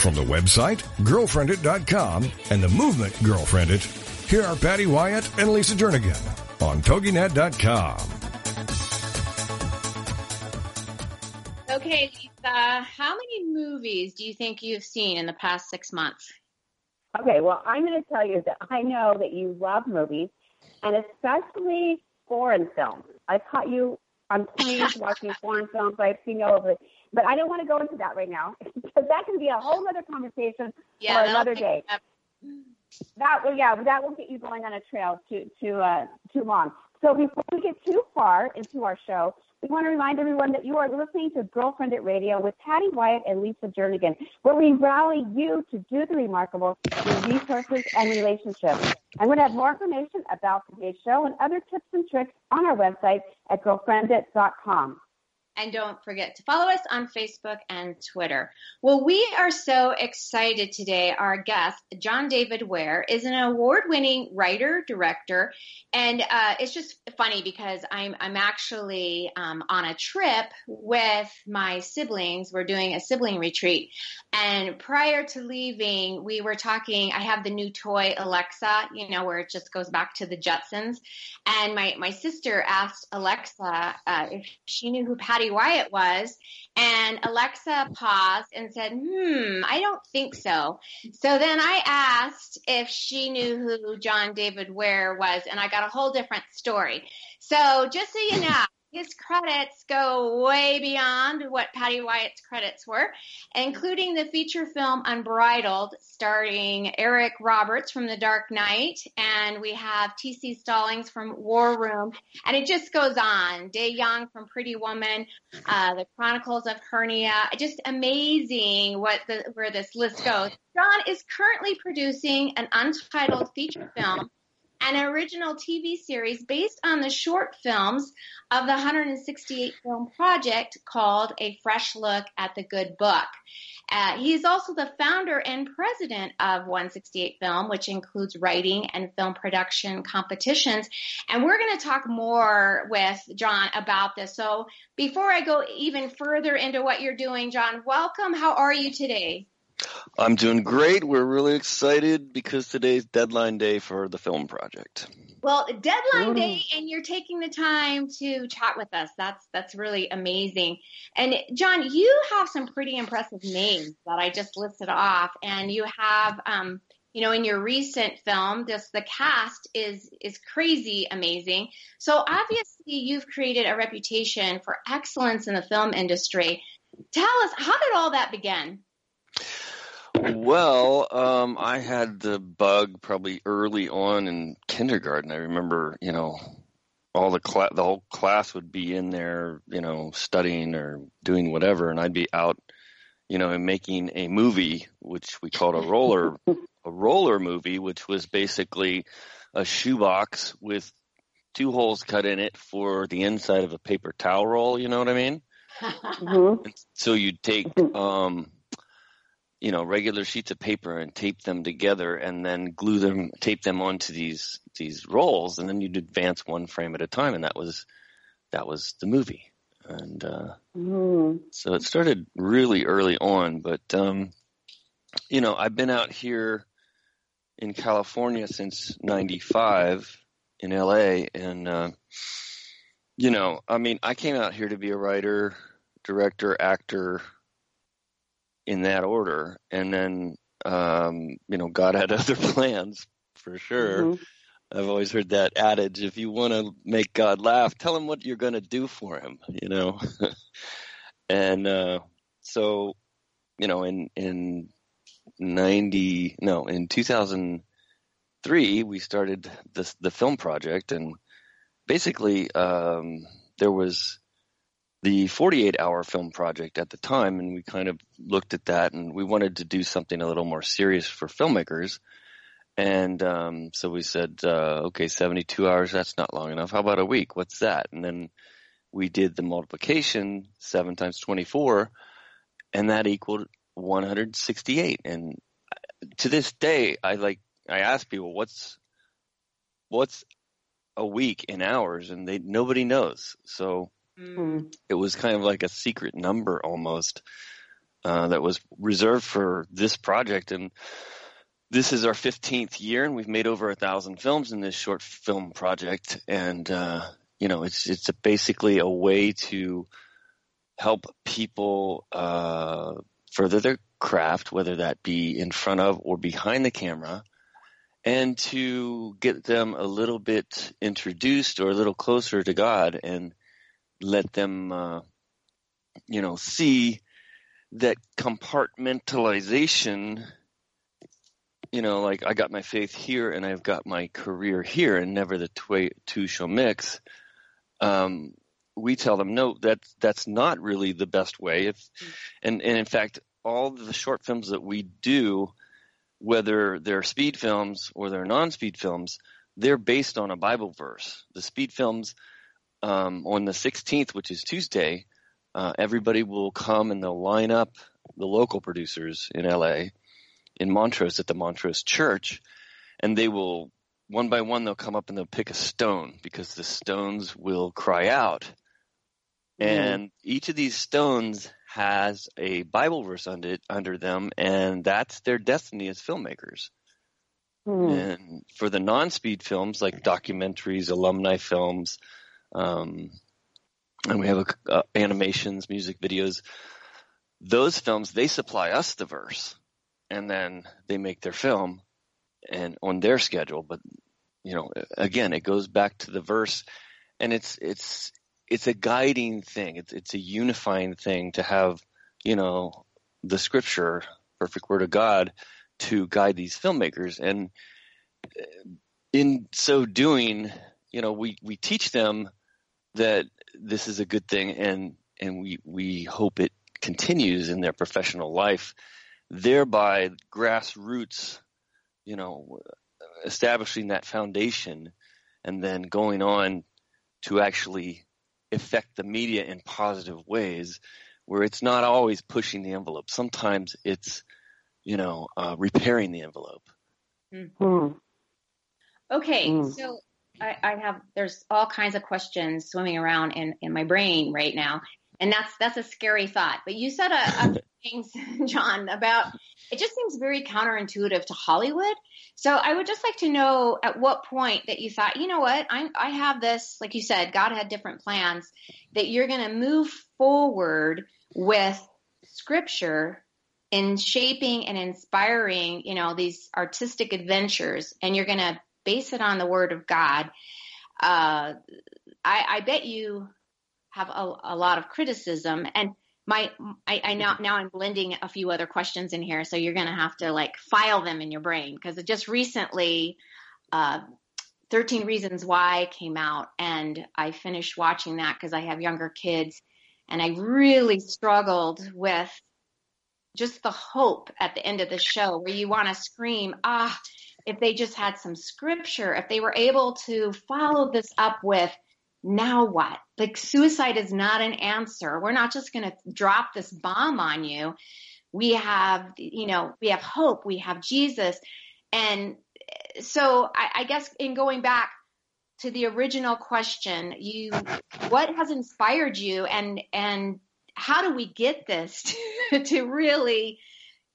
From the website, girlfriendit.com and the movement Girlfriendit, here are Patty Wyatt and Lisa Jernigan on TogiNet.com. Okay, Lisa, how many movies do you think you've seen in the past six months? Okay, well, I'm going to tell you that I know that you love movies, and especially foreign films. I've caught you on planes watching foreign films. I've seen all of over. But I don't want to go into that right now because that can be a whole other conversation Yeah, for another day. that- That will, yeah, that will get you going on a trail too too uh, too long. So before we get too far into our show, we want to remind everyone that you are listening to GirlfriendIT Radio with Patty Wyatt and Lisa Jernigan, where we rally you to do the remarkable through resources and relationships. I'm going to have more information about today's show and other tips and tricks on our website at girlfriendit.com. And don't forget to follow us on Facebook and Twitter. Well, we are so excited today. Our guest, John David Ware, is an award winning writer, director. And uh, it's just funny because I'm, I'm actually um, on a trip with my siblings. We're doing a sibling retreat. And prior to leaving, we were talking. I have the new toy Alexa, you know, where it just goes back to the Jetsons. And my, my sister asked Alexa uh, if she knew who Patty Wyatt was. And Alexa paused and said, Hmm, I don't think so. So then I asked if she knew who John David Ware was, and I got a whole different story. So just so you know, his credits go way beyond what Patty Wyatt's credits were, including the feature film Unbridled, starring Eric Roberts from The Dark Knight, and we have T.C. Stallings from War Room, and it just goes on. Dey Young from Pretty Woman, uh, The Chronicles of Hernia, just amazing what the, where this list goes. John is currently producing an untitled feature film an original TV series based on the short films of the 168 film project called A Fresh Look at the Good Book. Uh, he is also the founder and president of 168 Film, which includes writing and film production competitions. And we're going to talk more with John about this. So before I go even further into what you're doing, John, welcome. How are you today? I'm doing great. We're really excited because today's deadline day for the film project. Well, deadline day, and you're taking the time to chat with us. That's that's really amazing. And John, you have some pretty impressive names that I just listed off, and you have, um, you know, in your recent film, just the cast is is crazy amazing. So obviously, you've created a reputation for excellence in the film industry. Tell us, how did all that begin? Well, um, I had the bug probably early on in kindergarten. I remember, you know, all the cla- the whole class would be in there, you know, studying or doing whatever, and I'd be out, you know, making a movie, which we called a roller, a roller movie, which was basically a shoebox with two holes cut in it for the inside of a paper towel roll. You know what I mean? Mhm. And so you'd take, um, you know, regular sheets of paper and tape them together, and then glue them, tape them onto these these rolls, and then you'd advance one frame at a time, and that was that was the movie. And uh, Mhm. so it started really early on, but um, you know, I've been out here in California since '95 in LA, and uh, you know, I mean, I came out here to be a writer, director, actor, in that order, and then um, you know, God had other plans for sure. Mhm. I've always heard that adage: if you want to make God laugh, tell him what you're going to do for him. You know, and uh, so you know, in in ninety no, in two thousand three, we started the the film project, and basically um, there was the 48 hour film project at the time and we kind of looked at that and we wanted to do something a little more serious for filmmakers And um, so we said, uh, okay, 72 hours, that's not long enough. How about a week? What's that? And then we did the multiplication, 7 times 24, and that equaled 168. And to this day, I like, I ask people, what's, what's a week in hours? And they, nobody knows. So Mm. it was kind of like a secret number almost, uh, that was reserved for this project. And, this is our 15th year and we've made over a thousand films in this short film project. And, uh, you know, it's, it's a basically a way to help people, uh, further their craft, whether that be in front of or behind the camera and to get them a little bit introduced or a little closer to God and let them, uh, you know, see that compartmentalization you know, like I got my faith here and I've got my career here, and never the twa- two shall mix. Um, we tell them no, that's that's not really the best way. If and and in fact, all the short films that we do, whether they're speed films or they're non-speed films, they're based on a Bible verse. The speed films um, on the 16th, which is Tuesday, uh, everybody will come and they'll line up the local producers in LA in Montrose at the Montrose Church, and they will one by one they'll come up and they'll pick a stone because the stones will cry out. Mm. And each of these stones has a Bible verse under under them, and that's their destiny as filmmakers. Mm. And for the non-speed films like documentaries, alumni films, um, and we have a, uh, animations, music videos. Those films they supply us the verse, and then they make their film and on their schedule. But you know, again, it goes back to the verse, and it's it's it's a guiding thing. It's it's a unifying thing to have you know the scripture, perfect word of God, to guide these filmmakers. And in so doing, you know, we we teach them that this is a good thing, and and we we hope it continues in their professional life thereby grassroots, you know, establishing that foundation and then going on to actually affect the media in positive ways where it's not always pushing the envelope. Sometimes it's, you know, uh, repairing the envelope. Mm. Okay, Mm. so I, I have there's all kinds of questions swimming around in, in my brain right now, and that's that's a scary thought. But you said a, a things, John, about it just seems very counterintuitive to Hollywood. So I would just like to know at what point that you thought, you know what, I I have this, like you said, God had different plans that you're going to move forward with Scripture in shaping and inspiring, you know, these artistic adventures, and you're going to base it on the Word of God. Uh, I, I bet you have a, a lot of criticism, and my I, I now now I'm blending a few other questions in here, so you're going to have to like file them in your brain because just recently. Uh, 13 Reasons Why came out, and I finished watching that because I have younger kids, and I really struggled with just the hope at the end of the show where you want to scream, ah, if they just had some scripture, if they were able to follow this up with, now what? Like suicide is not an answer. We're not just going to drop this bomb on you. We have, you know, we have hope. We have Jesus. And so I, I guess in going back to the original question, you, what has inspired you and, and how do we get this to, to really,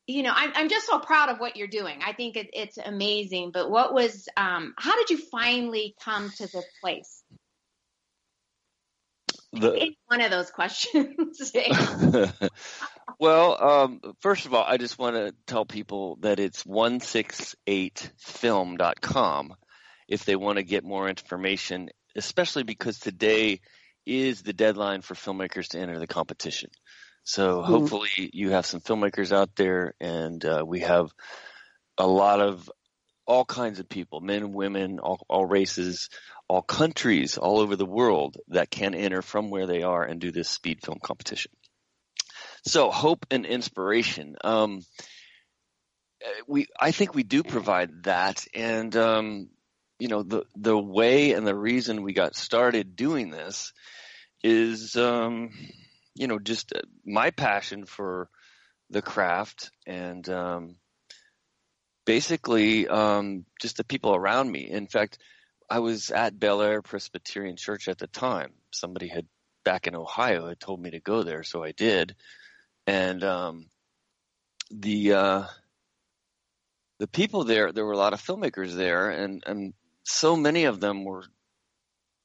you know, I'm, I'm just so proud of what you're doing. I think it, it's amazing. But what was, um, how did you finally come to this place? The, It's one of those questions. well, um, first of all, I just want to tell people that it's 168film.com if they want to get more information, especially because today is the deadline for filmmakers to enter the competition. So Mhm. hopefully you have some filmmakers out there and uh, we have a lot of all kinds of people, men, women, all, all races, all countries all over the world that can enter from where they are and do this speed film competition. So hope and inspiration. Um, we I think we do provide that, and um, you know the the way and the reason we got started doing this is um, you know just uh, my passion for the craft and um, basically um, just the people around me. In fact, I was at Bel Air Presbyterian Church at the time. Somebody had back in Ohio had told me to go there, so I did. And um, the uh, the people there, there were a lot of filmmakers there, and and so many of them were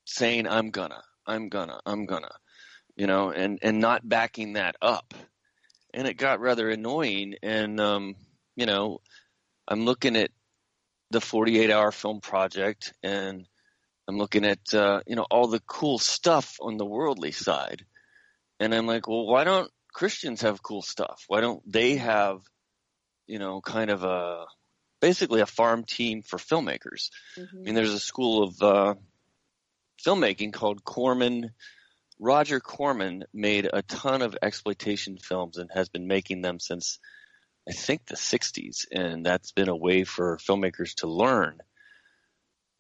saying, "I'm gonna, I'm gonna, I'm gonna," you know, and and not backing that up, and it got rather annoying. And um, you know, I'm looking at the 48 hour film project and I'm looking at uh, you know all the cool stuff on the worldly side, and I'm like, well, why don't Christians have cool stuff? Why don't they have you know kind of a basically a farm team for filmmakers? Mm-hmm. I mean, there's a school of uh, filmmaking called Corman. Roger Corman made a ton of exploitation films and has been making them since I think the 60s, and that's been a way for filmmakers to learn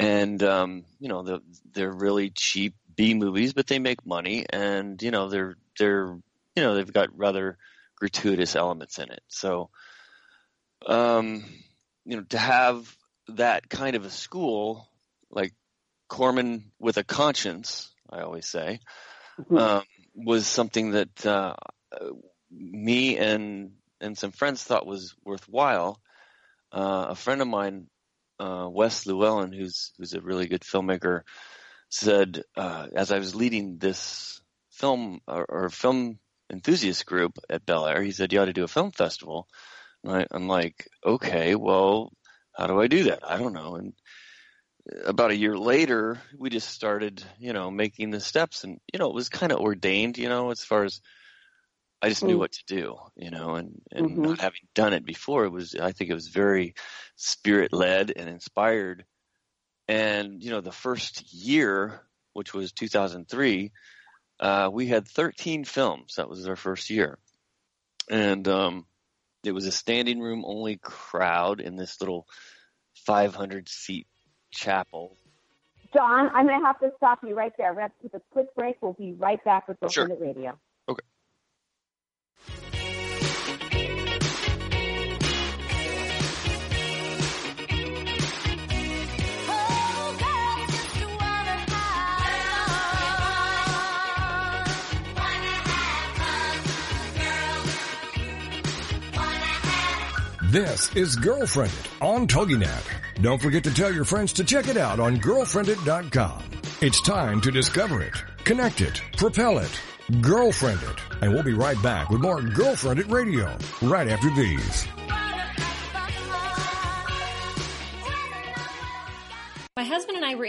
and um, you know the, they're really cheap B movies, but they make money, and you know they're they're you know they've got rather gratuitous elements in it. So, um, you know, to have that kind of a school like Corman with a conscience, I always say. Um, was something that uh, me and and some friends thought was worthwhile. Uh, a friend of mine uh, Wes Llewellyn, who's who's a really good filmmaker, said uh, as I was leading this film or, or, film enthusiast group at Bel Air, he said you ought to do a film festival. And I, I'm like, okay, well, how do I do that? I don't know. And about a year later, we just started, you know, making the steps, and you know, it was kind of ordained, you know, as far as I just knew mm. what to do, you know, and, and mm-hmm. not having done it before, it was, I think it was very spirit led and inspired. And, you know, the first year, which was 2003, uh, we had 13 films. That was our first year. And, um, it was a standing room only crowd in this little 500 seat chapel. John, I'm going to have to stop you right there. We're going to take a quick break. We'll be right back with the sure. Radio. Okay. This is GirlfriendIT on TogiNet. Don't forget to tell your friends to check it out on girlfriendit.com. It's time to discover it, connect it, propel it, girlfriend it. And we'll be right back with more Girlfriend GirlfriendIT Radio right after these.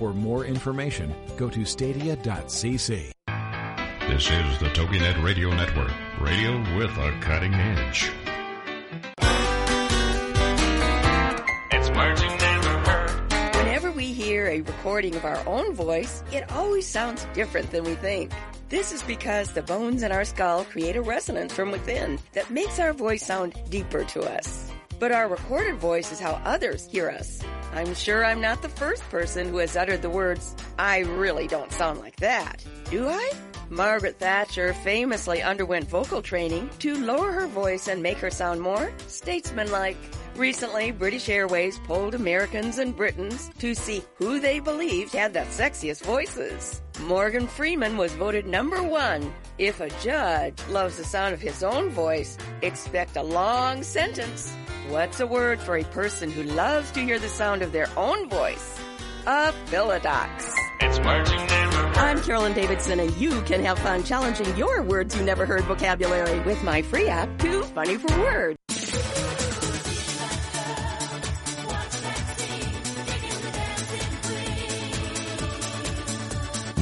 For more information, go to stadia.cc. This is the TogiNet Radio Network, radio with a cutting edge. It's merging never heard. Whenever we hear a recording of our own voice, it always sounds different than we think. This is because the bones in our skull create a resonance from within that makes our voice sound deeper to us. But our recorded voice is how others hear us. I'm sure I'm not the first person who has uttered the words, I really don't sound like that. Do I? Margaret Thatcher famously underwent vocal training to lower her voice and make her sound more statesmanlike. Recently, British Airways polled Americans and Britons to see who they believed had the sexiest voices. Morgan Freeman was voted number one. If a judge loves the sound of his own voice, expect a long sentence. What's a word for a person who loves to hear the sound of their own voice? A philodox. It's words you never heard. I'm Carolyn Davidson, and you can have fun challenging your words you never heard vocabulary with my free app, Too Funny for Words.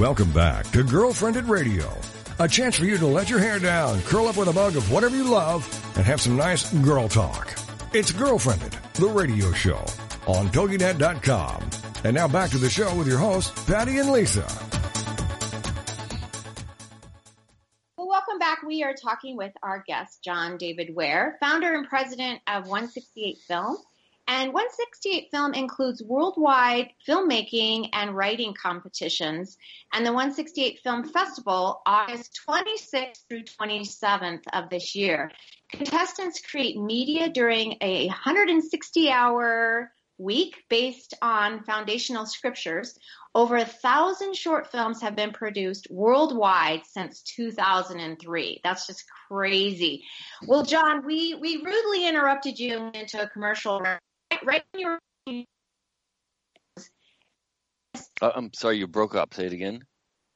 Welcome back to GirlfriendIT Radio, a chance for you to let your hair down, curl up with a mug of whatever you love, and have some nice girl talk. It's GirlfriendIT, the radio show on TogiNet.com. And now back to the show with your hosts, Patty and Lisa. Well, welcome back. We are talking with our guest, John David Ware, founder and president of 168 Film. And 168 Film includes worldwide filmmaking and writing competitions, and the 168 Film Festival, August 26th through 27th of this year. Contestants create media during a 160 hour week based on foundational scriptures. Over a thousand short films have been produced worldwide since 2003. That's just crazy. Well, John, we, we rudely interrupted you into a commercial right when you were. Uh, I'm sorry, you broke up. Say it again.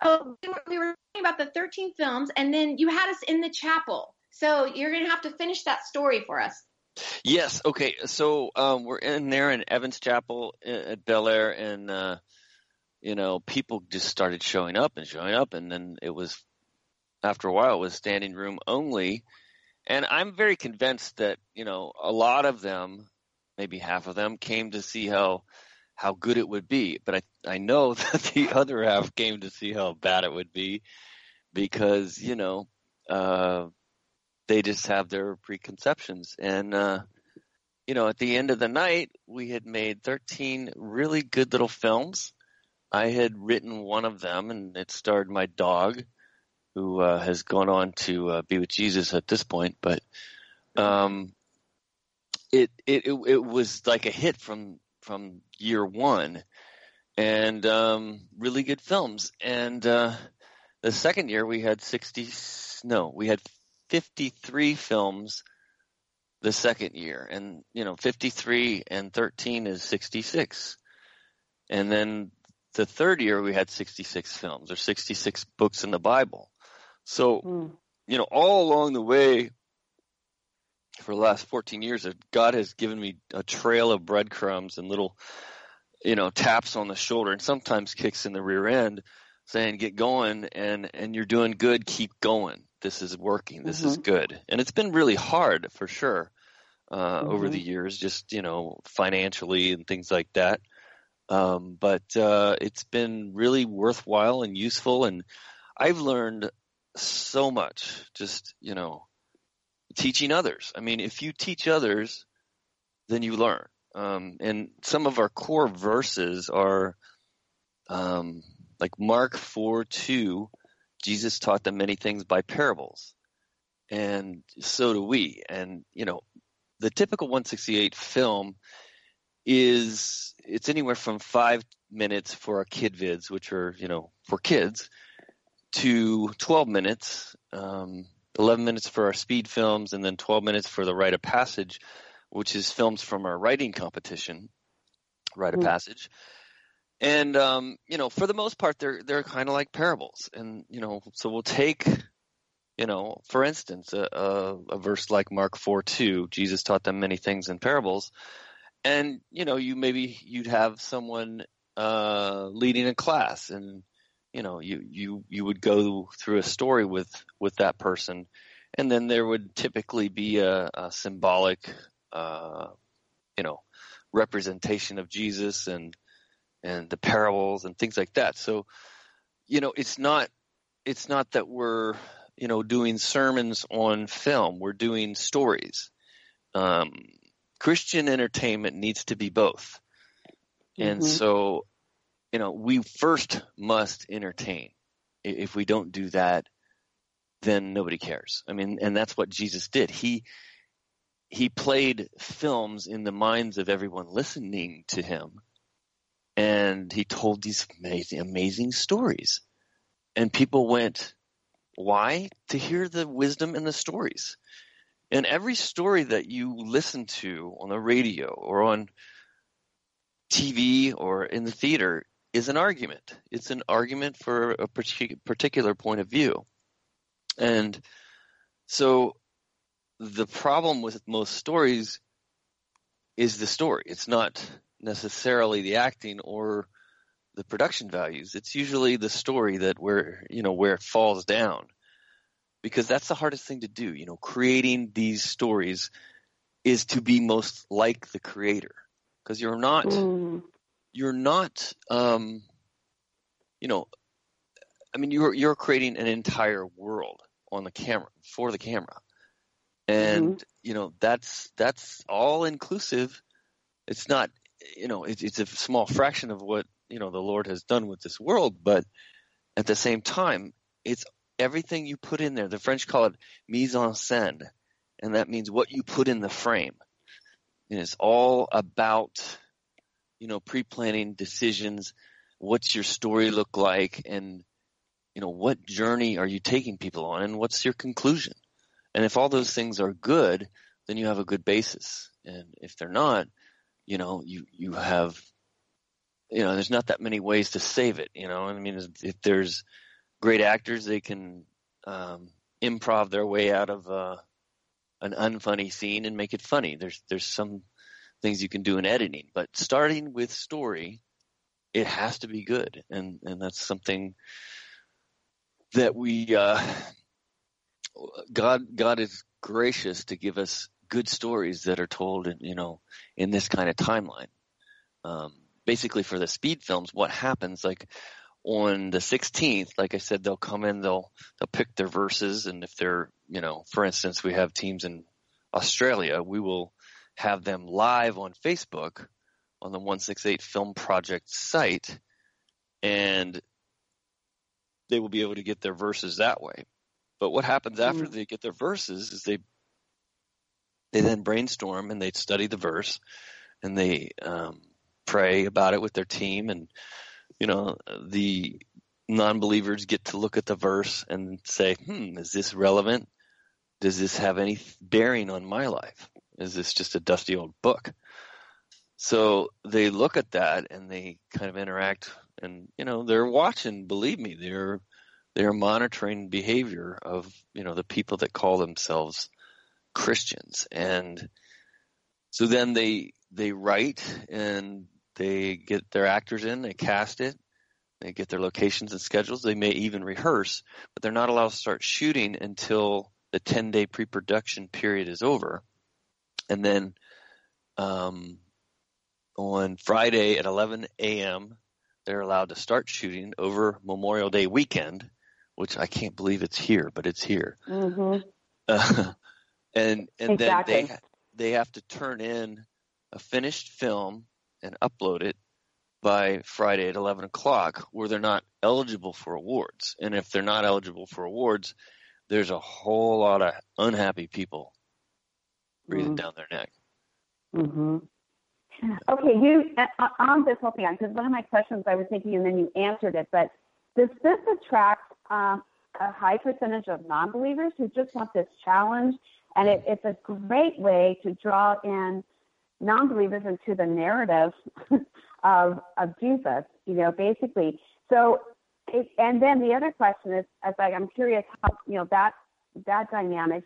Oh, we were, we were talking about the 13 films, and then you had us in the chapel. So you're going to have to finish that story for us. Yes. Okay. So um, we're in there in Evans Chapel uh, at Bel Air, and uh, you know, people just started showing up and showing up, and then it was after a while it was standing room only. And I'm very convinced that you know a lot of them maybe half of them came to see how how good it would be. But I I know that the other half came to see how bad it would be because you know uh, they just have their preconceptions and. Uh, you know, at the end of the night, we had made 13 really good little films. I had written one of them, and it starred my dog, who uh, has gone on to uh, be with Jesus at this point. But um, it, it it was like a hit from from year one, and um, really good films. And uh, the second year we had sixty no, we had fifty three films. The second year, and you know, fifty three and thirteen is sixty six, and then the third year we had sixty six films or sixty six books in the Bible. So, Mm. you know, all along the way for the last 14 years God has given me a trail of breadcrumbs and little, you know, taps on the shoulder and sometimes kicks in the rear end saying, get going and, and you're doing good. Keep going. This is working. This is good. And it's been really hard for sure, uh, over the years, just, you know, financially and things like that. Um, but, uh, it's been really worthwhile and useful. And I've learned so much just, you know, teaching others. I mean, if you teach others, then you learn. Um, and some of our core verses are um, like Mark 4 2, Jesus taught them many things by parables. And so do we. And, you know, the typical 168 film is it's anywhere from five minutes for our kid vids, which are, you know, for kids, to 12 minutes, um, 11 minutes for our speed films, and then 12 minutes for the Rite of Passage, which is films from our writing competition, Rite of Mm. Passage. And um, you know, for the most part, they're they're kind of like parables, and you know, so we'll take, you know, for instance, a, a, a verse like Mark four two, Jesus taught them many things in parables, and you know, you maybe you'd have someone uh, leading a class, and you know, you you you would go through a story with with that person, and then there would typically be a, a symbolic, uh, you know, representation of Jesus and and the parables and things like that. So, you know, it's not it's not that we're you know doing sermons on film. We're doing stories. Um, Christian entertainment needs to be both, and Mhm. so you know we first must entertain. If we don't do that, then nobody cares. I mean, and that's what Jesus did. He he played films in the minds of everyone listening to him and he told these amazing, amazing stories. And people went, why? To hear the wisdom in the stories. And every story that you listen to on the radio or on TV or in the theater is an argument. It's an argument for a particular point of view. And so the problem with most stories is the story. It's not necessarily the acting or the production values. It's usually the story that where you know where it falls down, because that's the hardest thing to do. You know, creating these stories is to be most like the creator, because you're not Mm. you're not um, you know, I mean you're you're creating an entire world on the camera for the camera, and you know that's that's all inclusive. It's not you know it's, it's a small fraction of what you know the Lord has done with this world, but at the same time, it's everything you put in there. The French call it mise en scène, and that means what you put in the frame. And it's all about you know pre-planning decisions. What's your story look like, and you know what journey are you taking people on, and what's your conclusion? And if all those things are good, then you have a good basis. And if they're not, you know, you you have, you know, there's not that many ways to save it. You know, I mean, if there's great actors, they can um, improv their way out of uh, an unfunny scene and make it funny. There's there's some things you can do in editing, but starting with story, it has to be good, and and that's something that we uh, God God is gracious to give us good stories that are told in you know in this kind of timeline. Um, basically, for the speed films, what happens like on the 16th, like I said, they'll come in, they'll they'll pick their verses, and if they're you know, for instance, we have teams in Australia, we will have them live on Facebook on the 168 Film Project site, and they will be able to get their verses that way. But what happens after they get their verses is they they then brainstorm and they study the verse and they um, pray about it with their team and you know the non-believers get to look at the verse and say hmm is this relevant? Does this have any bearing on my life? Is this just a dusty old book? So they look at that and they kind of interact and you know they're watching believe me they're they're monitoring behavior of you know the people that call themselves Christians and so then they they write and they get their actors in they cast it they get their locations and schedules they may even rehearse but they're not allowed to start shooting until the 10 day pre-production period is over and then um, on Friday at 11 a.m. they're allowed to start shooting over Memorial Day weekend which I can't believe it's here, but it's here. hmm Uh, and and Exactly. then they they have to turn in a finished film and upload it by Friday at eleven o'clock, where they're not eligible for awards. And if they're not eligible for awards, there's a whole lot of unhappy people breathing Mm. down their neck. hmm Okay, you uh, on this whole thing, because one of my questions I was thinking, and then you answered it, but does this attract um, a high percentage of non-believers who just want this challenge? And it, it's a great way to draw in non-believers into the narrative of of Jesus. You know, basically. So, it, and then the other question is, as I, I'm curious how you know that that dynamic.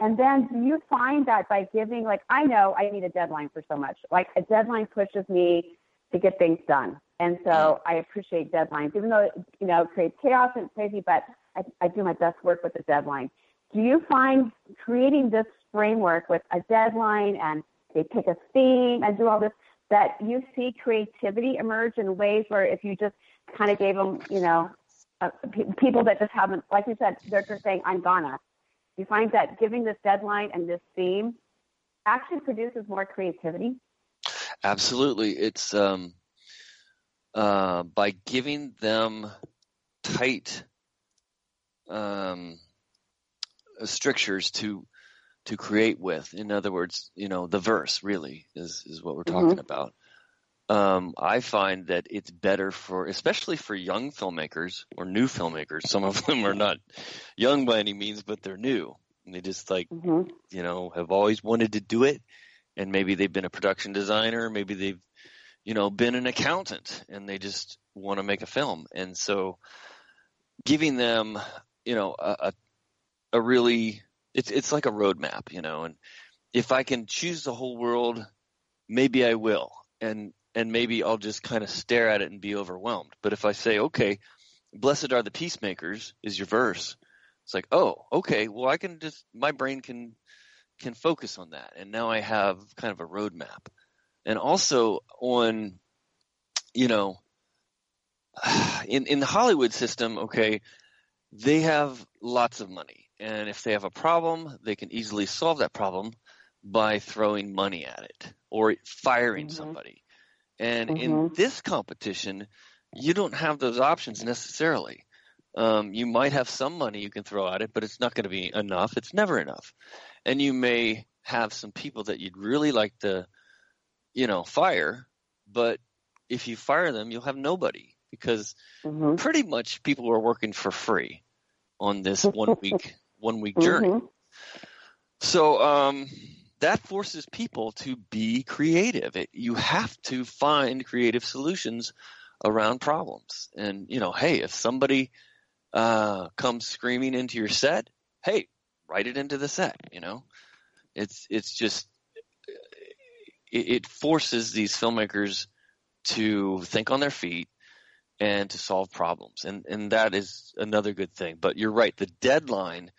And then do you find that by giving, like, I know I need a deadline for so much. Like, a deadline pushes me to get things done. And so mm-hmm. I appreciate deadlines, even though, you know, it creates chaos and crazy, but I, I do my best work with the deadline. Do you find creating this framework with a deadline and they pick a theme and do all this, that you see creativity emerge in ways where if you just kind of gave them, you know, uh, pe- people that just haven't, like you said, they're just saying, I'm gonna. You find that giving this deadline and this theme actually produces more creativity? Absolutely, it's um, uh, by giving them tight um, strictures to to create with. In other words, you know, the verse really is is what we're talking about. Um, I find that it's better for, especially for young filmmakers or new filmmakers. Some of them are not young by any means, but they're new. And they just like, hmm you know, have always wanted to do it. And maybe they've been a production designer, maybe they've, you know, been an accountant and they just want to make a film. And so giving them, you know, a, a, a really, it's, it's like a roadmap, you know, and if I can choose the whole world, maybe I will. And, and maybe I'll just kind of stare at it and be overwhelmed. But if I say, okay, blessed are the peacemakers is your verse, it's like, oh, okay, well, I can just, my brain can, can focus on that. And now I have kind of a roadmap. And also on, you know, in, in the Hollywood system, okay, they have lots of money. And if they have a problem, they can easily solve that problem by throwing money at it or firing mm-hmm. somebody. And mm-hmm. in this competition, you don't have those options necessarily. Um, you might have some money you can throw at it, but it's not going to be enough. It's never enough. And you may have some people that you'd really like to, you know, fire, but if you fire them, you'll have nobody because mm-hmm. pretty much people are working for free on this one week one week journey. Mm-hmm. So um, that forces people to be creative. It, you have to find creative solutions around problems. And you know, hey, if somebody uh, comes screaming into your set, hey, write it into the set. You know, it's it's just it, it forces these filmmakers to think on their feet and to solve problems. And and that is another good thing. But you're right, the deadline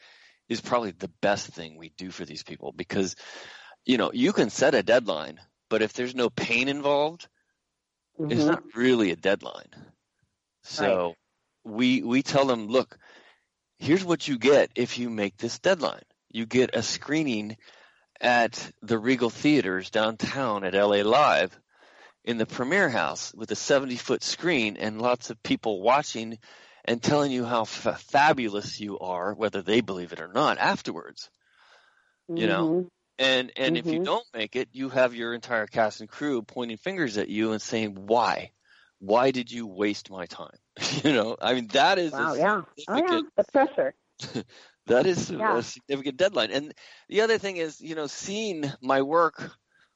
is probably the best thing we do for these people because you know, you can set a deadline, but if there's no pain involved, mm-hmm. it's not really a deadline. So right. we we tell them, look, here's what you get if you make this deadline. You get a screening at the Regal Theaters downtown at LA Live in the premiere house with a 70 foot screen and lots of people watching and telling you how f- fabulous you are, whether they believe it or not afterwards. Mm-hmm. You know, mm-hmm. and and mm-hmm. if you mm-hmm. don't make it, you have your entire cast and crew pointing fingers at you and saying, "Why? Why did you waste my time?" you know, I mean, that is wow, yeah, oh yeah, the pressure. that is yeah. a significant deadline. And the other thing is, you know, seeing my work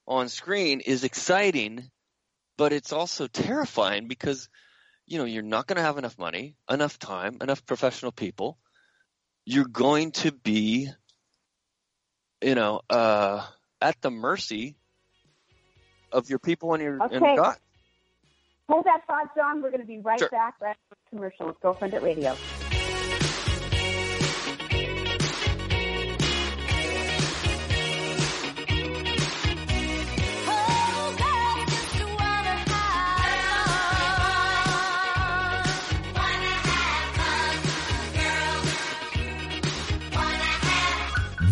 on screen is exciting but it's also terrifying because you know you're not going to have enough money, enough time, enough professional people. You're going to be, you know, uh, at the mercy of your people and your okay. and God. Hold that thought, John. We're going to be right sure. back right after commercials. GirlfriendIT Radio.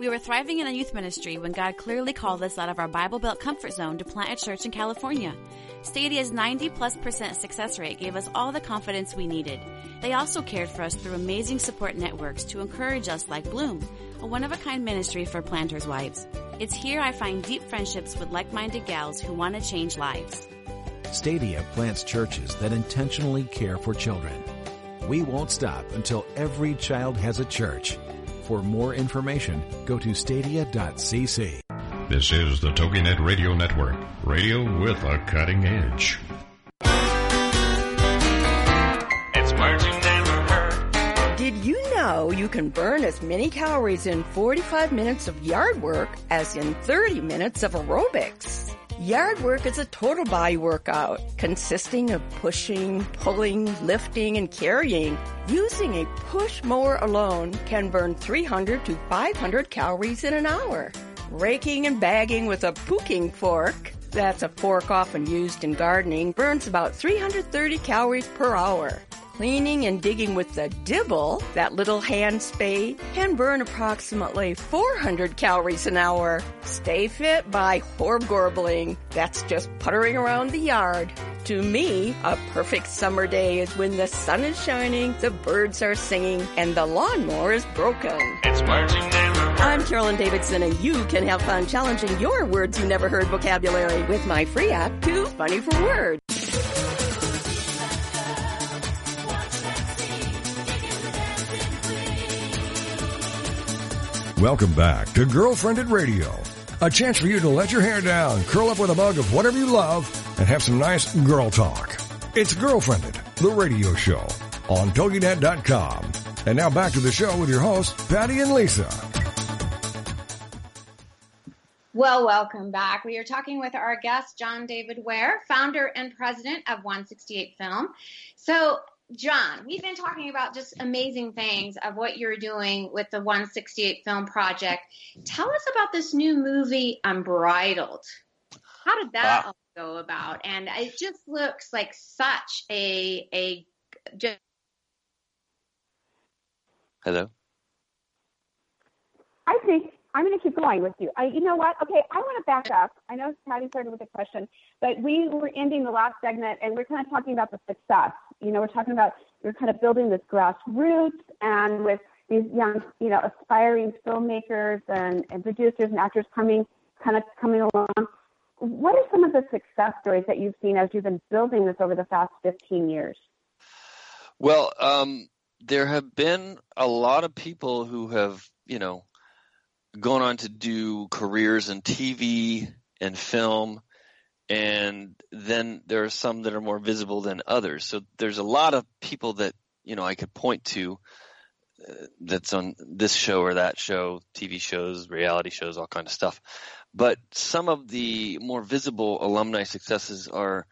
We were thriving in a youth ministry when God clearly called us out of our Bible Belt comfort zone to plant a church in California. Stadia's 90 plus percent success rate gave us all the confidence we needed. They also cared for us through amazing support networks to encourage us like Bloom, a one-of-a-kind ministry for planters' wives. It's here I find deep friendships with like-minded gals who want to change lives. Stadia plants churches that intentionally care for children. We won't stop until every child has a church. For more information, go to stadia.cc. This is the TogiNet Radio Network, radio with a cutting edge. It's words you never heard. Did you know you can burn as many calories in 45 minutes of yard work as in 30 minutes of aerobics? Yard work is a total body workout consisting of pushing, pulling, lifting, and carrying. Using a push mower alone can burn 300 to 500 calories in an hour. Raking and bagging with a pooking fork, that's a fork often used in gardening, burns about 330 calories per hour. Cleaning and digging with the dibble, that little hand spade, can burn approximately 400 calories an hour. Stay fit by horgorbling. That's just puttering around the yard. To me, a perfect summer day is when the sun is shining, the birds are singing, and the lawnmower is broken. It's words you never heard. I'm Carolyn Davidson, and you can have fun challenging your words you never heard vocabulary with my free app, Too Funny for Words. Welcome back to GirlfriendIT Radio. A chance for you to let your hair down, curl up with a mug of whatever you love, and have some nice girl talk. It's GirlfriendIT, the radio show on TogiNet.com. And now back to the show with your hosts, Patty and Lisa. Well, welcome back. We are talking with our guest, John David Ware, founder and president of 168 Film. So, John, we've been talking about just amazing things of what you're doing with the 168 Film Project. Tell us about this new movie, Unbridled. How did that all go about? And it just looks like such a a just Hello. I think I'm going to keep going with you. I, you know what? Okay, I want to back up. I know Patty started with a question, but we were ending the last segment and we're kind of talking about the success. You know, we're talking about we're kind of building this grassroots and with these young, you know, aspiring filmmakers and, and producers and actors coming, kind of coming along. What are some of the success stories that you've seen as you've been building this over the past 15 years? Well, um, there have been a lot of people who have, you know, gone on to do careers in TV and film, and then there are some that are more visible than others. So there's a lot of people that you know I could point to uh, that's on this show or that show, TV shows, reality shows, all kind of stuff. But some of the more visible alumni successes are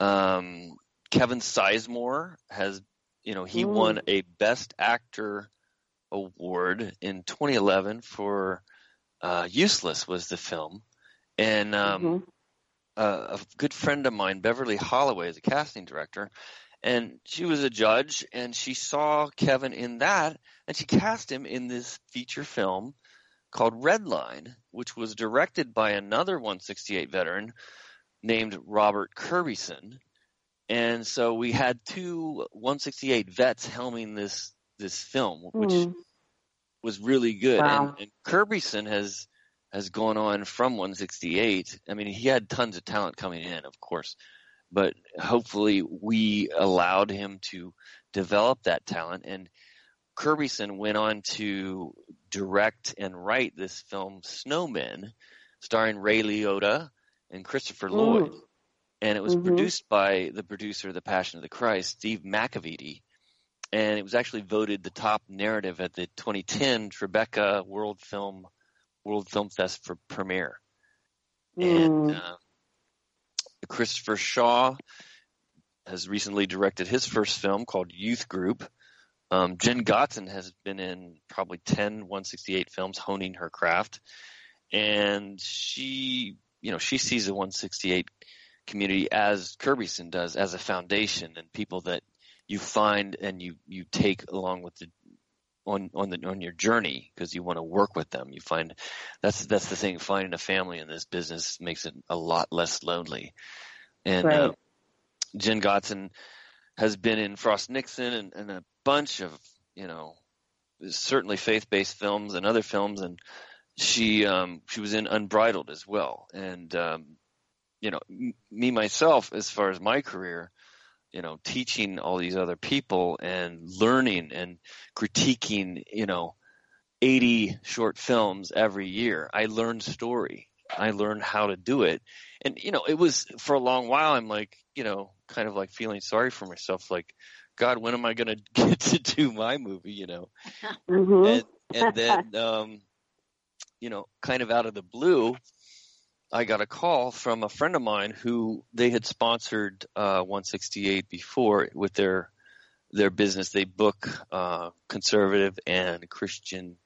um, Kevin Sizemore has, you know, he Ooh. won a Best Actor award in 2011 for uh, Useless was the film, and um, Mhm. uh, a good friend of mine, Beverly Holloway, is a casting director, and she was a judge, and she saw Kevin in that, and she cast him in this feature film called Redline, which was directed by another 168 veteran named Robert Kirbyson. And so we had two 168 vets helming this this film, which Mm. was really good. Wow. And, and Kirbyson has has gone on from 168. I mean, he had tons of talent coming in, of course, but hopefully we allowed him to develop that talent. And Kirbyson went on to direct and write this film Snowmen, starring Ray Liotta and Christopher Lloyd. Mm. And it was Mhm. produced by the producer of The Passion of the Christ, Steve McEveety. And it was actually voted the top narrative at the 2010 Tribeca World Film World Film Fest for premiere. And Mm. uh, Christopher Shaw has recently directed his first film called Youth Group. Um, Jenn Gotzon has been in probably 10 168 films, honing her craft, and she, you know, she sees the 168 community as Kirbyson does, as a foundation and people that you find and you you take along with the on on the on your journey because you want to work with them. You find that's that's the thing. Finding a family in this business makes it a lot less lonely. And Right. uh, Jenn Gotzon has been in Frost Nixon and, and a bunch of you know certainly faith based films and other films and she um she was in Unbridled as well and um you know m- me myself as far as my career you know teaching all these other people and learning and critiquing you know 80 short films every year. I learned story. I learned how to do it. And you know it was for a long while i'm like you know kind of like feeling sorry for myself like god when am i going to get to do my movie? You know? Mhm. and and then um you know kind of out of the blue i got a call from a friend of mine who they had sponsored uh 168 before with their their business. They book uh conservative and christian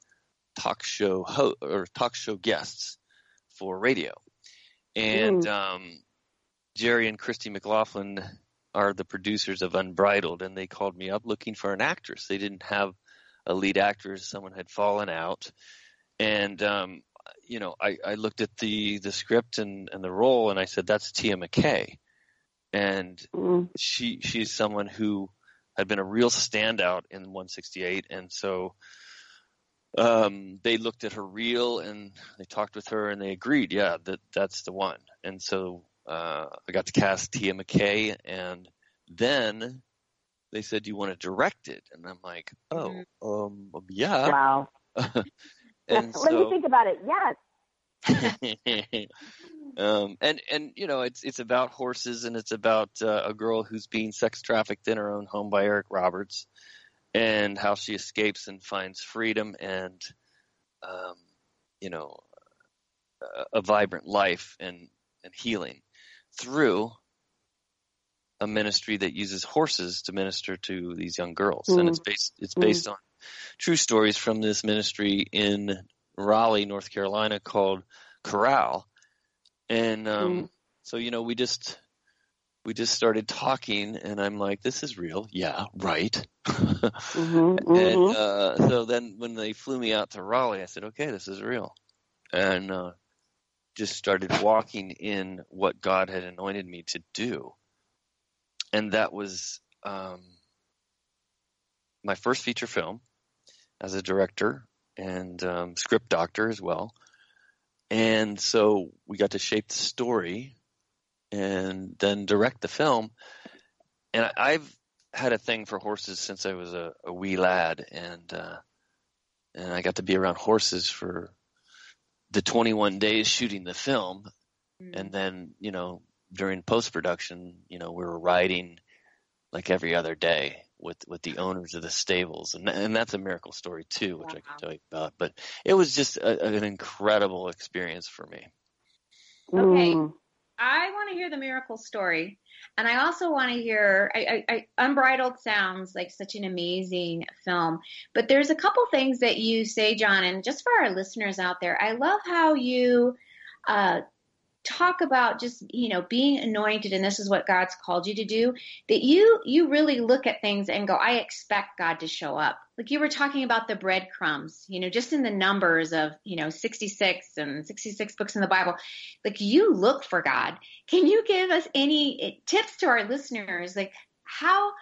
talk show ho- or talk show guests for radio. And um jerry and christy mclaughlin are the producers of unbridled and they called me up looking for an actress. They didn't have a lead actress someone had fallen out. And um you know i i looked at the the script and and the role and i said that's tia mckay. And Mm. she she's someone who had been a real standout in 168 and so um they looked at her reel and they talked with her and they agreed yeah that that's the one. And so uh i got to cast tia mckay and then they said do you want to direct it? And i'm like oh um yeah. Wow. and Let me think about it. Yes. um, and and you know it's it's about horses and it's about uh, a girl who's being sex trafficked in her own home by Eric Roberts, and how she escapes and finds freedom and um, you know a, a vibrant life and and healing through a ministry that uses horses to minister to these young girls, mm. and it's based it's based mm. on true stories from this ministry in Raleigh, North Carolina, called Corral, and um, mm. so you know we just we just started talking, and I'm like, this is real, yeah, right. mm-hmm, mm-hmm. And uh, so then when they flew me out to Raleigh, I said, okay, this is real, and uh, just started walking in what God had anointed me to do, and that was um, my first feature film as a director and um, script doctor as well. And so we got to shape the story and then direct the film. And I've had a thing for horses since I was a, a wee lad, and uh, and I got to be around horses for the 21 days shooting the film, mm. and then you know during post production, you know we were riding like every other day with with the owners of the stables, and and that's a miracle story too, which wow. I can tell you about. But it was just a, an incredible experience for me. Okay, mm. I want to hear the miracle story, and I also want to hear. I, I, I, Unbridled sounds like such an amazing film, but there's a couple things that you say, John, and just for our listeners out there, I love how you. Uh, talk about just you know being anointed and this is what God's called you to do that you you really look at things and go I expect God to show up. Like you were talking about the breadcrumbs you know just in the numbers of you know 66 and 66 books in the Bible. Like you look for God. Can you give us any eh, tips to our listeners? Like how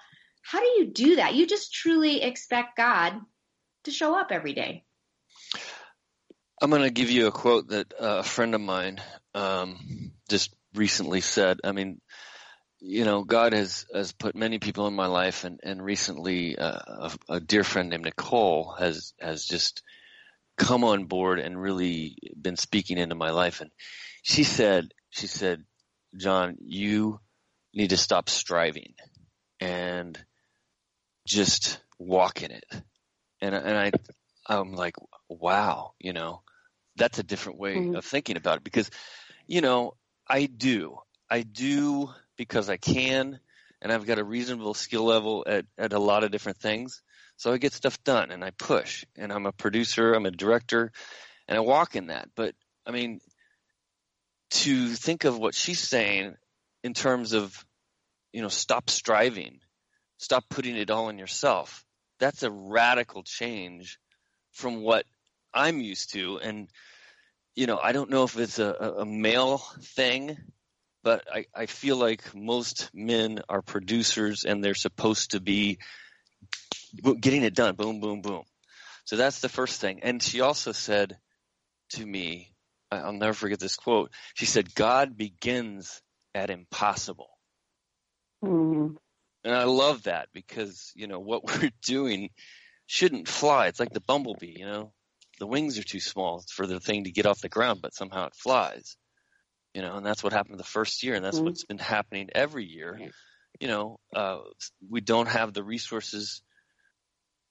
how do you do that? You just truly expect God to show up every day I'm going to give you a quote that uh, a friend of mine um, just recently said. I mean, you know, God has has put many people in my life, and and recently uh, a, a dear friend named Nicole has has just come on board and really been speaking into my life. And she said, she said, John, you need to stop striving and just walk in it. And and I I'm like, wow, you know, that's a different way mm-hmm. of thinking about it because, you know, I do. I do because I can and I've got a reasonable skill level at, at a lot of different things. So I get stuff done and I push and I'm a producer, I'm a director and I walk in that. But I mean, to think of what she's saying in terms of, you know, stop striving, stop putting it all on yourself. That's a radical change from what I'm used to. And, you know, I don't know if it's a, a male thing, but I, I feel like most men are producers and they're supposed to be getting it done. Boom, boom, boom. So that's the first thing. And she also said to me, I'll never forget this quote. She said, God begins at impossible. Mm-hmm. And I love that because, you know, what we're doing shouldn't fly. It's like the bumblebee, you know, the wings are too small for the thing to get off the ground, but somehow it flies. You know, and that's what happened the first year, and that's mm-hmm. what's been happening every year. You know, uh, we don't have the resources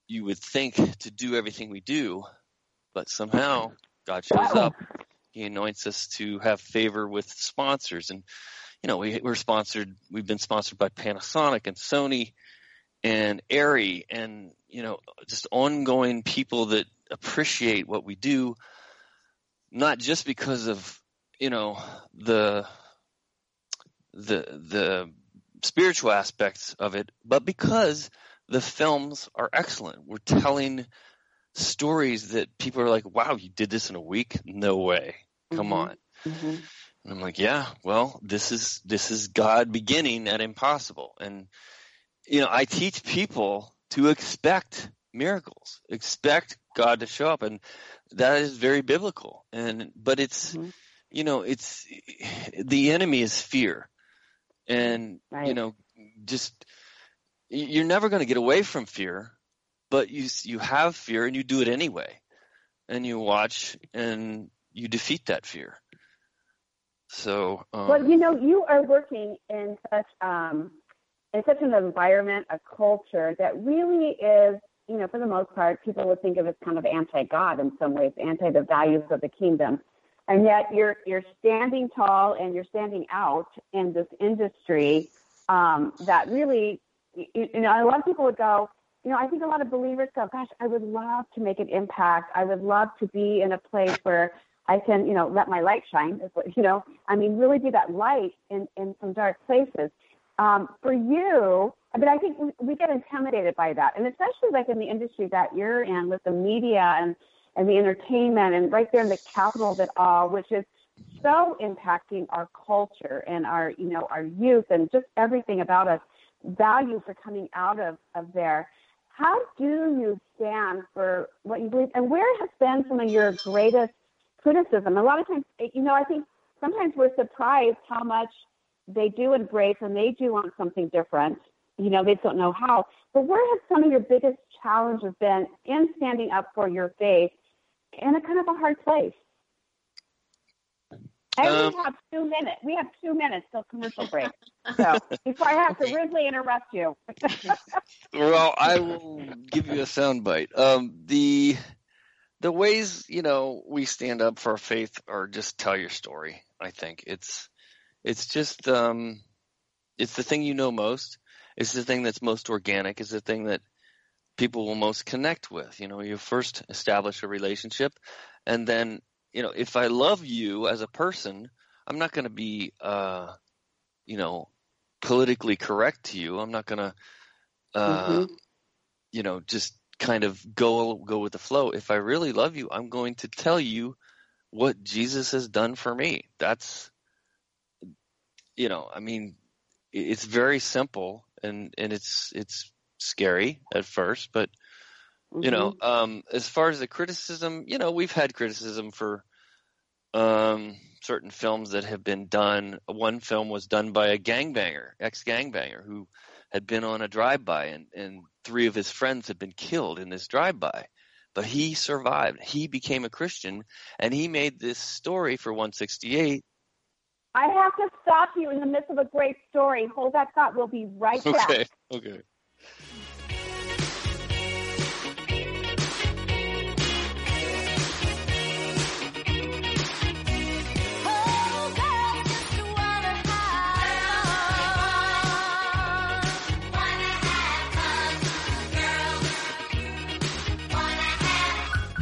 you would think to do everything we do, but somehow God shows up. He anoints us to have favor with sponsors, and you know, we, we're sponsored. We've been sponsored by Panasonic and Sony and Arri, and you know, just ongoing people that appreciate what we do, not just because of you know the the the spiritual aspects of it, but because the films are excellent. We're telling stories that people are like, "Wow, you did this in a week? No way! Come mm-hmm. on!" Mm-hmm. And I'm like, "Yeah, well, this is this is God beginning at impossible." And you know, I teach people to expect miracles, expect God to show up, and that is very biblical. And but it's mm-hmm. you know it's the enemy is fear, and right. you know just you're never going to get away from fear, but you you have fear and you do it anyway, and you watch and you defeat that fear. So, um, well, you know, you are working in such um, in such an environment, a culture that really is, you know, for the most part, people would think of as kind of anti-God in some ways, anti the values of the kingdom, and yet you're you're standing tall and you're standing out in this industry um, that really, you, you know, a lot of people would go, you know, I think a lot of believers go, gosh, I would love to make an impact. I would love to be in a place where I can, you know, let my light shine. You know, I mean, really be that light in, in some dark places. Um, for you, I mean, I think we, we get intimidated by that, and especially like in the industry that you're in with the media and and the entertainment, and right there in the capital of it all, which is so impacting our culture and our, you know, our youth and just everything about us. Value for coming out of of there. How do you stand for what you believe, and where has been some of your greatest criticism. A lot of times, you know, I think sometimes we're surprised how much they do embrace and they do want something different. You know, they don't know how. But where have some of your biggest challenges been in standing up for your faith in a kind of a hard place? And um, we have two minutes. We have two minutes till commercial break. So before I have to rudely interrupt you. well, I will give you a soundbite. Um, the the ways you know we stand up for our faith are just tell your story. I think it's it's just um, it's the thing you know most. It's the thing that's most organic. It's the thing that people will most connect with. You know, you first establish a relationship, and then you know if I love you as a person, I'm not going to be uh, you know politically correct to you. I'm not going to uh, mm-hmm. you know just kind of go go with the flow. If I really love you, I'm going to tell you what Jesus has done for me. That's you know, I mean, it's very simple and and it's it's scary at first, but mm-hmm. you know, mm-hmm. um, as far as the criticism, you know, we've had criticism for um, certain films that have been done. One film was done by a gangbanger, ex gangbanger, who had been on a drive-by and, and three of his friends had been killed in this drive-by. But he survived. He became a Christian and he made this story for 168. I have to stop you in the midst of a great story. Hold that thought. We'll be right back. Okay. Okay.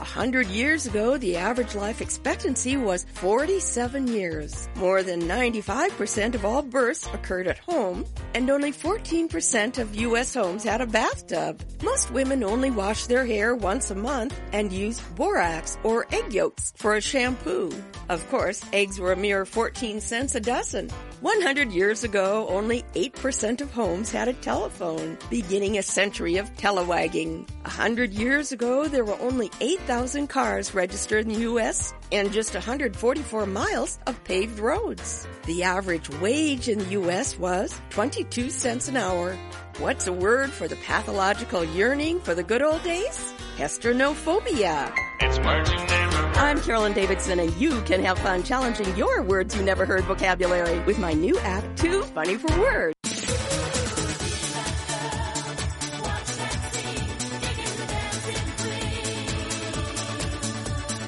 A hundred years ago, the average life expectancy was 47 years. More than 95% of all births occurred at home, and only 14% of U.S. homes had a bathtub. Most women only wash their hair once a month and use borax or egg yolks for a shampoo. Of course, eggs were a mere 14 cents a dozen. 100 years ago, only 8% of homes had a telephone, beginning a century of telewagging. 100 years ago, there were only 8,000 cars registered in the U.S. and just 144 miles of paved roads. The average wage in the U.S. was 22 cents an hour. What's a word for the pathological yearning for the good old days? Hesternopothia. It's I'm Carolyn Davidson, and you can have fun challenging your words you never heard vocabulary with my new app, Too Funny for Words.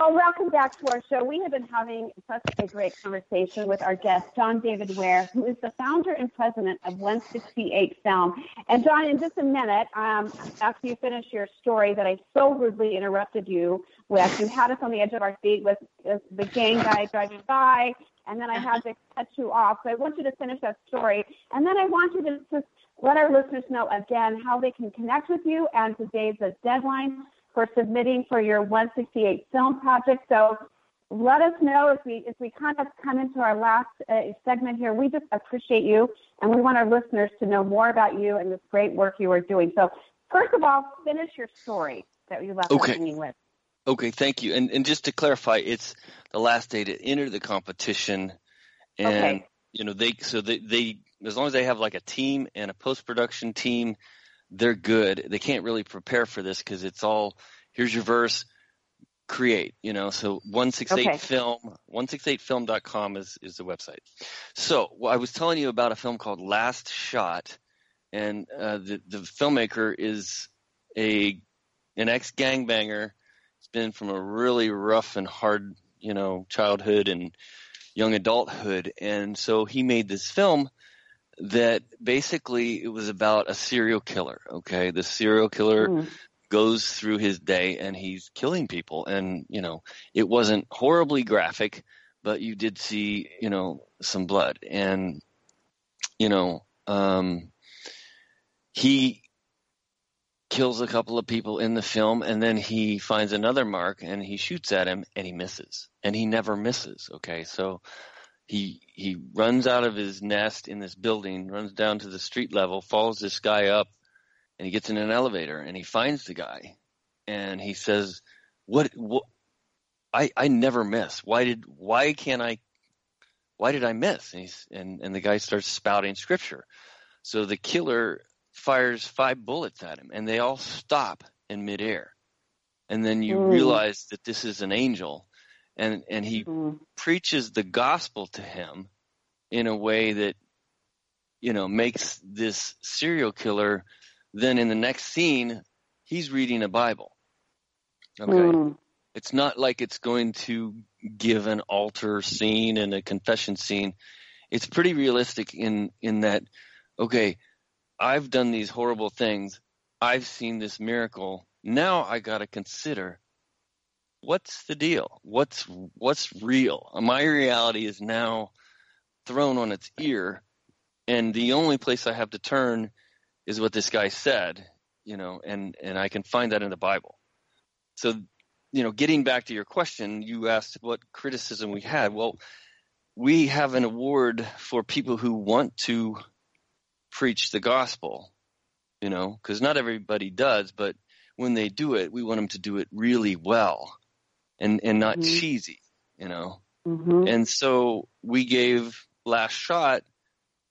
Well, welcome back to our show. We have been having such a great conversation with our guest, John David Ware, who is the founder and president of 168 Film. And John, in just a minute, um, after you finish your story that I so rudely interrupted you with, you had us on the edge of our seat with, with the gang guy driving by, and then I had to cut you off. So I want you to finish that story, and then I want you to just let our listeners know again how they can connect with you and today's deadline for submitting for your 168 film project. So let us know if we if we kind of come into our last uh, segment here. We just appreciate you, and we want our listeners to know more about you and this great work you are doing. So first of all, finish your story that you left okay. us with. Okay, thank you. And and just to clarify, it's the last day to enter the competition, and okay. you know they so they they as long as they have like a team and a post production team they're good. They can't really prepare for this because it's all here's your verse, create, you know. So one six eight film Okay. film, 168film.com is is the website. So well, I was telling you about a film called Last Shot, and uh, the the filmmaker is a an ex gangbanger. It's been from a really rough and hard, you know, childhood and young adulthood, and so he made this film that basically it was about a serial killer. Okay, the serial killer Mm. goes through his day and he's killing people, and you know it wasn't horribly graphic, but you did see you know some blood, and you know um, he kills a couple of people in the film and then he finds another mark and he shoots at him and he misses and he never misses okay so he he runs out of his nest in this building, runs down to the street level, follows this guy up, and he gets in an elevator and he finds the guy, and he says, "What? what I I never miss. Why did why can't I? Why did I miss?" And he's and and the guy starts spouting scripture. So the killer fires five bullets at him, and they all stop in midair. And then you Mm. realize that this is an angel, and and he Mm. preaches the gospel to him in a way that you know makes this serial killer then in the next scene he's reading a bible. Okay? Mm. it's not like it's going to give an altar scene and a confession scene. It's pretty realistic in in that okay i've done these horrible things. I've seen this miracle. Now i got to consider what's the deal? What's what's real? My reality is now thrown on its ear and the only place i have to turn is what this guy said you know and and i can find that in the bible. So you know getting back to your question you asked what criticism we had. Well we have an award for people who want to preach the gospel you know because not everybody does but when they do it we want them to do it really well and and not Mhm. cheesy you know Mhm. and so we gave Last Shot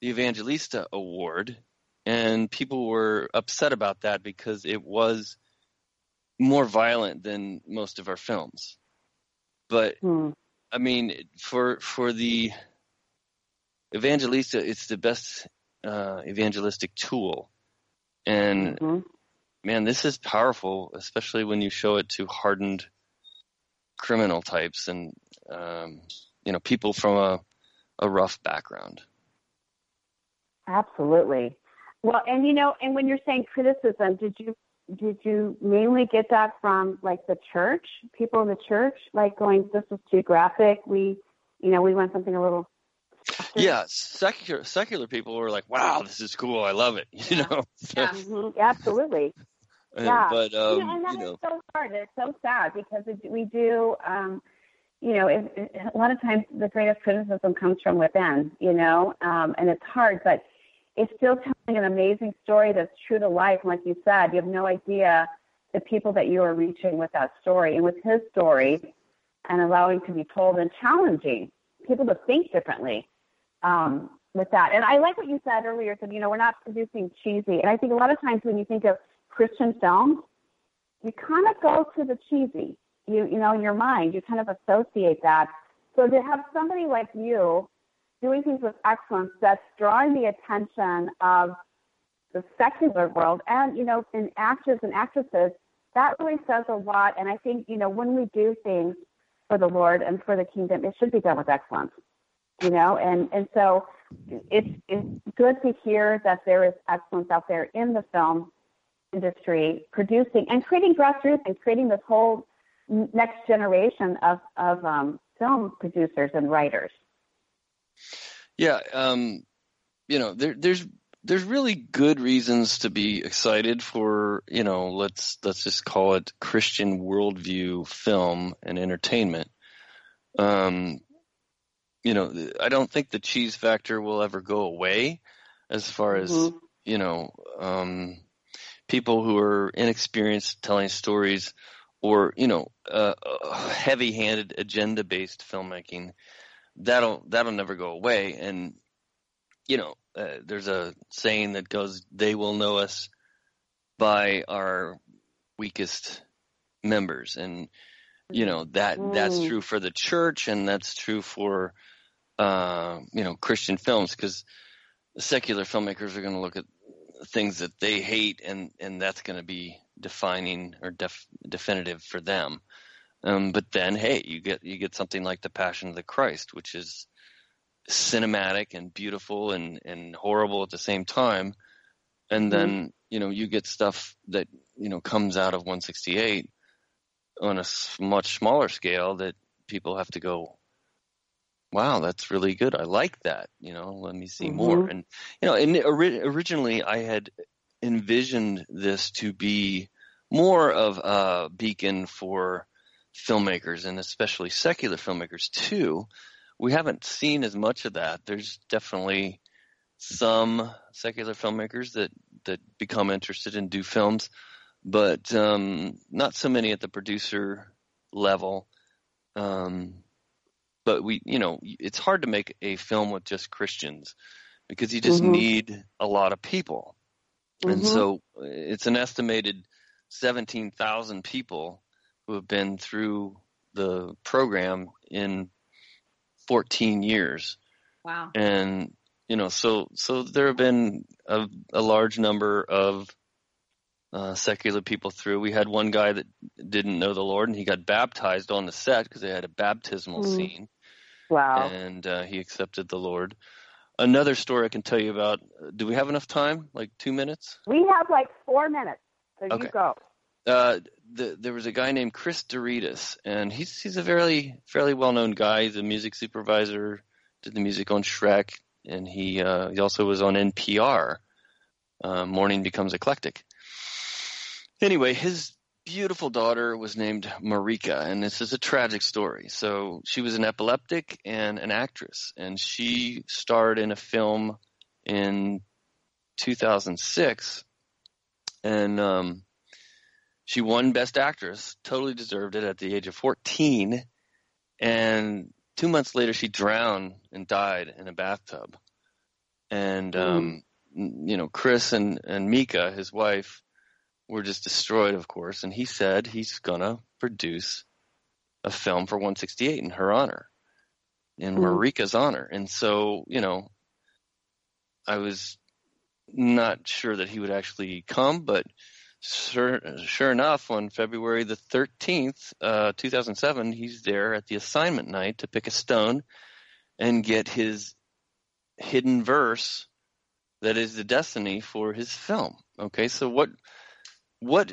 the Evangelista Award, and people were upset about that because it was more violent than most of our films. But Mm. I mean, for for the Evangelista, it's the best uh, evangelistic tool, and Mhm. man, this is powerful, especially when you show it to hardened criminal types and um, you know people from a a rough background. Absolutely. Well, and you know, and when you're saying criticism, did you did you mainly get that from like the church, people in the church, like going, "This is too graphic. We, you know, we want something a little." Yeah, secular secular people were like, "Wow, this is cool. I love it." You know. So, Yeah, mhm, absolutely. Yeah. But you um, know, and that you is so hard. It's so sad because it, we do, um, you know, it, it, a lot of times the greatest criticism comes from within, you know, um, and it's hard, but it's still telling an amazing story that's true to life. And like you said, you have no idea the people that you are reaching with that story and with his story and allowing to be told and challenging people to think differently um, with that. And I like what you said earlier, that, you know, we're not producing cheesy. And I think a lot of times when you think of Christian films, you kind of go to the cheesy. you you know in your mind you kind of associate that. So to have somebody like you doing things with excellence that's drawing the attention of the secular world and you know in actors and actresses that really says a lot and i think you know when we do things for the lord and for the kingdom it should be done with excellence you know and and so it's it's good to hear that there is excellence out there in the film industry producing and creating grassroots and creating this whole next generation of of um, film producers and writers yeah um, you know there, there's there's really good reasons to be excited for you know let's let's just call it Christian worldview film and entertainment. Um, you know, I don't think the cheese factor will ever go away, as far as mm-hmm. you know, um, people who are inexperienced telling stories, or you know, uh, heavy-handed agenda-based filmmaking. That'll that'll never go away, and you know, uh, there's a saying that goes, "They will know us by our weakest members," and you know that that's mm. true for the church, and that's true for uh, you know Christian films because secular filmmakers are going to look at things that they hate, and and that's going to be defining or def, definitive for them. Um, but then, hey, you get you get something like the Passion of the Christ, which is cinematic and beautiful and, and horrible at the same time. And mm-hmm. then, you know, you get stuff that, you know, comes out of 168 on a much smaller scale that people have to go, wow, that's really good. I like that. You know, let me see mm-hmm. more. And, you know, and ori- originally I had envisioned this to be more of a beacon for filmmakers and especially secular filmmakers too, we haven't seen as much of that. There's definitely some secular filmmakers that that become interested and do films, but um, not so many at the producer level. Um, but we, you know, it's hard to make a film with just Christians because you just mm-hmm. need a lot of people, mm-hmm. and so it's an estimated seventeen thousand people who have been through the program in 14 years. Wow. And you know, so so there have been a, a large number of uh, secular people through. We had one guy that didn't know the Lord, and he got baptized on the set because they had a baptismal mm. scene. Wow! And uh, he accepted the Lord. Another story I can tell you about. Do we have enough time? Like two minutes? We have like four minutes. So okay. you go. Uh, the, there was a guy named Chris Douridas, and he's he's a fairly fairly well known guy. He's a music supervisor, did the music on Shrek, and he uh, he also was on NPR. Uh, Morning becomes eclectic. Anyway, his beautiful daughter was named Marika, and this is a tragic story. So she was an epileptic and an actress, and she starred in a film in 2006, and um, she won Best Actress, totally deserved it at the age of 14. And two months later, she drowned and died in a bathtub. And, um, you know, Chris and, and Mika, his wife, were just destroyed, of course. And he said he's to produce a film for 168 in her honor, in mm. Marika's honor. And so, you know, I was not sure that he would actually come, but sure, sure enough, on February the 13th, uh, 2007, he's there at the assignment night to pick a stone and get his hidden verse that is the destiny for his film. Okay, so what what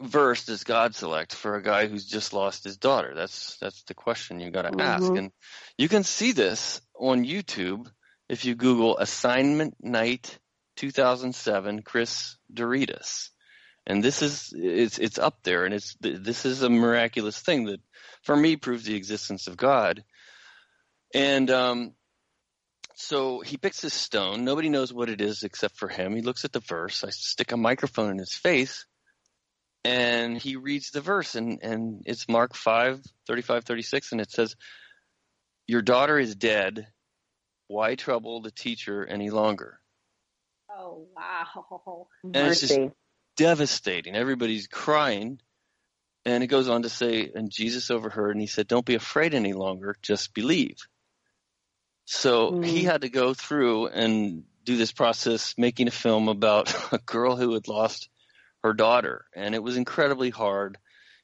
verse does God select for a guy who's just lost his daughter? That's that's the question you got to mm-hmm. ask, and you can see this on YouTube if you Google "Assignment Night 2007 Chris Douridas." and this is it's it's up there and it's this is a miraculous thing that for me proves the existence of god and um so he picks this stone nobody knows what it is except for him he looks at the verse i stick a microphone in his face and he reads the verse and and it's mark 5 35 36 and it says your daughter is dead why trouble the teacher any longer oh wow and it's just devastating. Everybody's crying. And it goes on to say, and Jesus overheard and he said, Don't be afraid any longer, just believe. So mm. he had to go through and do this process making a film about a girl who had lost her daughter. And it was incredibly hard.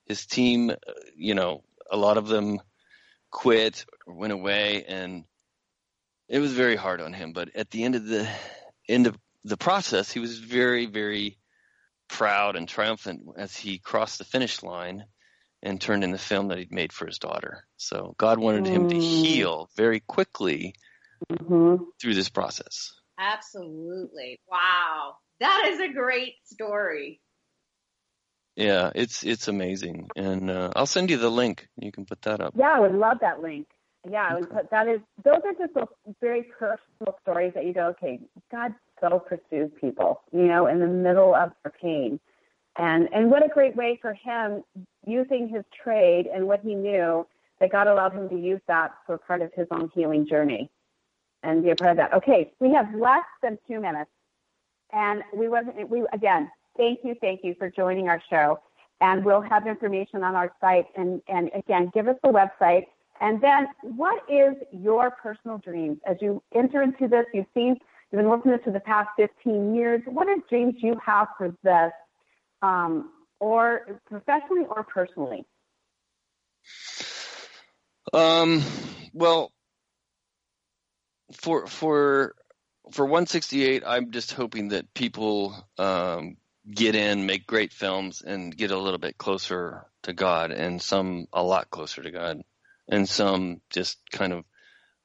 His team, uh, you know, a lot of them quit or went away and it was very hard on him. But at the end of the end of the process, he was very, very proud and triumphant as he crossed the finish line and turned in the film that he'd made for his daughter. So God wanted mm. him to mm. heal very quickly mm-hmm. through this process. Absolutely. Wow. That is a great story. Yeah, it's it's amazing, and uh, I'll send you the link. You can put that up. Yeah, I would love that link. Yeah, okay. put, that is those are just those very personal stories that you go, okay, God so pursues people, you know, in the middle of their pain, and and what a great way for him using his trade and what he knew that God allowed him to use that for part of his own healing journey, and be a part of that. Okay, we have less than two minutes, and we wasn't we again thank you, thank you for joining our show. And we'll have information on our site. And, and again, give us the website. And then, what is your personal dreams as you enter into this? You've seen, you've been working this for the past 15 years. What are dreams you have for this, um, or professionally or personally? Um, well, for for for 168, I'm just hoping that people um, get in, make great films, and get a little bit closer to God, and some a lot closer to God, and some just kind of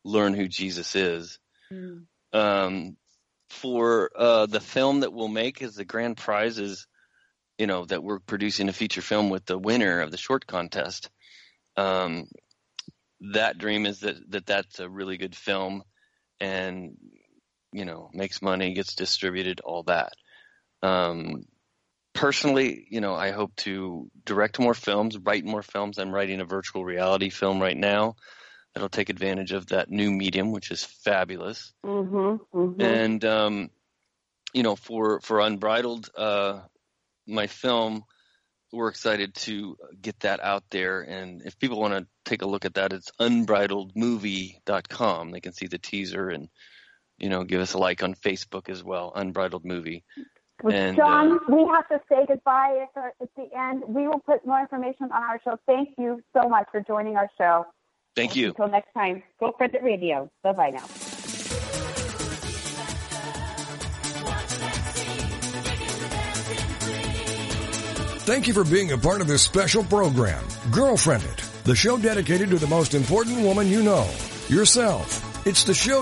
learn who Jesus is. Mm. Um, for uh, the film that we'll make is the grand prize is, you know, that we're producing a feature film with the winner of the short contest. Um, that dream is that, that that's a really good film and, you know, makes money, gets distributed, all that. Um, personally, you know, I hope to direct more films, write more films. I'm writing a virtual reality film right now that'll take advantage of that new medium, which is fabulous. Mm-hmm, mm-hmm. And um, you know, for for Unbridled, uh, my film, we're excited to get that out there. And if people want to take a look at that, it's unbridledmovie.com. They can see the teaser and you know, give us a like on Facebook as well, Unbridled Movie. Well, and, John, uh, we have to say goodbye at, at the end. We will put more information on our show. Thank you so much for joining our show. Thank you. Until next time, Girlfriendit Radio. Bye bye now. Thank you for being a part of this special program, Girlfriendit, the show dedicated to the most important woman you know, yourself. It's the show